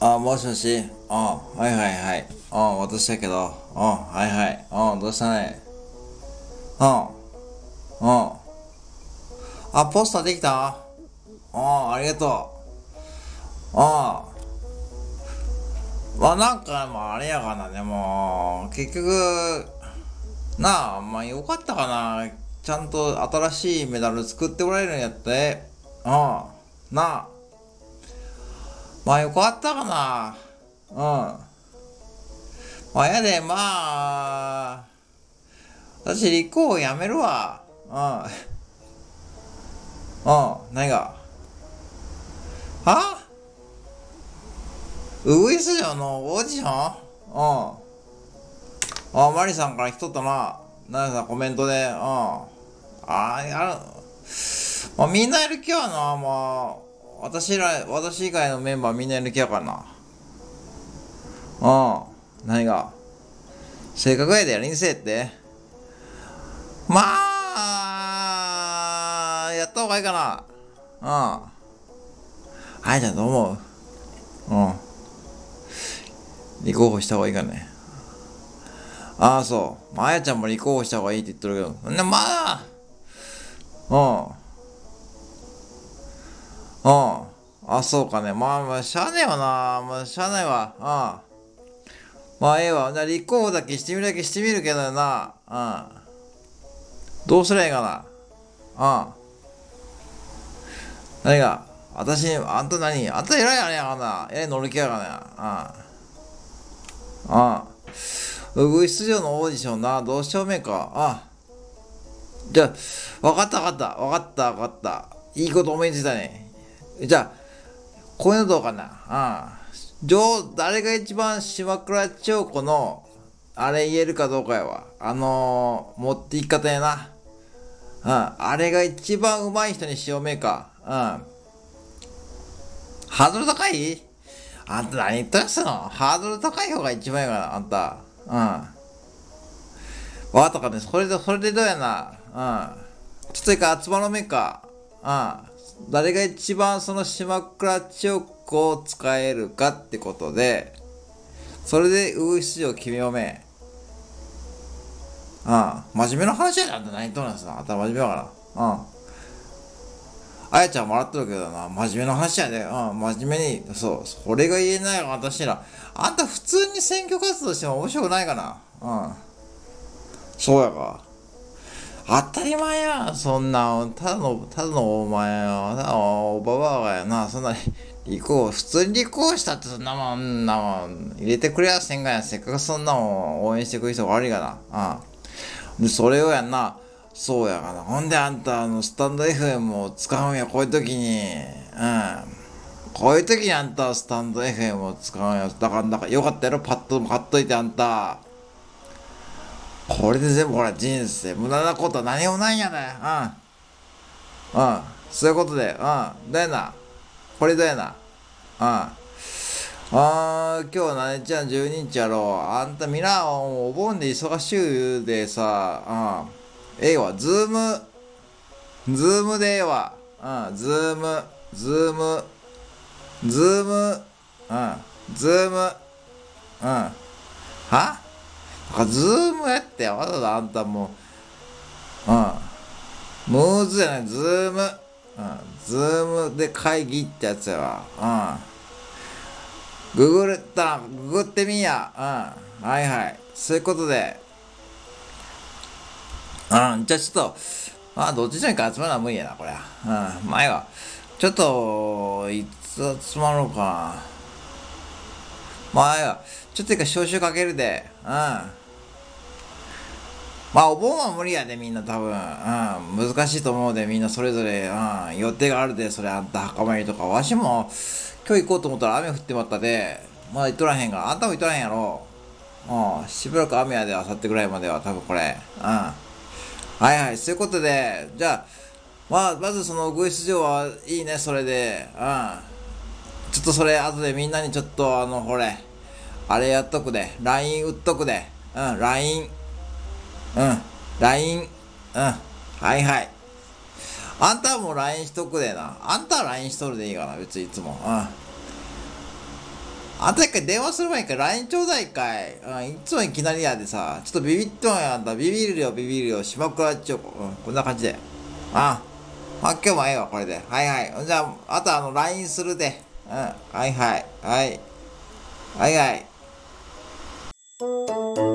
あ、もしもしあ、はいはいはい。あ、私だけど。あ、はいはい。あ、どうしたねあ、あ。あ、ポスターできた？あ、ありがとう。あ。まあなんか、まああれやかな、でも、結局、なあ、まあよかったかな。ちゃんと新しいメダル作ってもらえるんやって。うん。なあ。まあよかったかな。うん。まあやで、まあ、私立候補やめるわ。うん。うん、何が？は？ウグイス城のオーディション？うん。あ、マリさんから来とったな。なさコメントで。うん。あー、やる。まあみんなやる気はな、まあ。私ら、私以外のメンバーみんなやる気やからな。うん。何が？性格やでやりんせえって。まあ、やった方がいいかな。うん。はい、じゃあどう思う？うん。立候補した方がいいかね。ああ、そう。まあ、あやちゃんも立候補した方がいいって言ってるけど。ね、まあ、うん。うん。あ、そうかね。まあまあ、しゃあねえわな。まあ、しゃあないわ。うん。まあ、ええわ。じゃあ、立候補だけしてみるだけしてみるけどな。うん。どうすりゃいいかな。うん。何が？私、あんた何？あんた偉いやねやかな。偉い乗る気やかな。うん。うん。ウグイス城のオーディションな。どうしようめか。あじゃあ、わかったわかった。わかったわかった。いいこと思いついたね。じゃあ、こういうのどうかな？うん。上、誰が一番島倉千代子の、あれ言えるかどうかやわ。あのー、持っていき方やな。うん。あれが一番上手い人にしようめか。うん。ハードル高い？あんた何言っとやすの？ハードル高い方が一番やから、あんた。うん。わかったかね。それで、それでどうやな。うん。ちょっと一回集まろうめか。うん。誰が一番その島倉千代子を使えるかってことで、それでウグイス城決めようめ。うん。真面目な話やで、あん何言っとるんすな。あんた真面目だから。うん。あやちゃんもらってるけどな、真面目な話やで。うん、真面目に、そう、それが言えない私ら。あんた普通に選挙活動しても面白くないかな。うん。そうやか。当たり前やそんな、ただの、ただのお前は、ただのおばばがやな、そんな、立候補、普通に立候補したってそんなもん、なもん、入れてくれやせんがや、せっかくそんなもん応援してくる人が悪いがな。うん。で、それをやんな、そうやがな。ほんであんた、あの、スタンド FM を使うんや、こういう時に。うん。こういう時にあんたは、スタンド FM を使うんや。だから、だから、よかったやろ、パッと買っといて、あんた。これで全部ほら人生無駄なこと何もないんやで、うん。うん。そういうことで、うん。どうやな？これどうやな？うん。あー、今日は何日や？ん、12日やろう。あんたみんな、お盆で忙しゅうでさ、うん。ええわ、ズーム、ズームでええわ。うん、ズーム、ズーム、ズーム、うん、ズーム、うん。は？ズームやってわざわざあんたもう、うん。ムーズやない、ズーム。うん。ズームで会議ってやつやわ。うん。ググった、ググってみや。うん。はいはい。そういうことで。うん。じゃあちょっと、まあ、どっちにか集まるのは無理やな、これ。うん。前は。ちょっと、いつ集まろうかな。前は。ちょっと一回招集かけるで。うん。まあ、お盆は無理やで、みんな多分。うん。難しいと思うで、みんなそれぞれ。うん。予定があるで、それあんた墓参りとか。わしも、今日行こうと思ったら雨降ってまったで、まだ行っとらへんから。あんたも行っとらへんやろ。うん。しばらく雨やで、あさってぐらいまでは、多分これ。うん。はいはい。そういうことで、じゃあ、まあ、まずその、ウグイス城はいいね、それで。うん。ちょっとそれ、後でみんなにちょっと、あの、ほれ。あれやっとくで。LINE 打っとくで。うん、LINE。うん、LINE。うん。はいはい。あんたもう LINE しとくでな。あんたは LINE しとるでいいかな、別にいつも。うん。あんた一回電話する前に一回 LINE ちょうだいかい。うん、いつもいきなりやでさ、ちょっとビビっとんやあんた。ビビるよ、ビビるよ。島倉っちょ。うん、こんな感じで。ああ、今日もええわ、これで。はいはい。じゃあ、あとあの、LINE するで。うん、はいはい。はい。はいはい。Música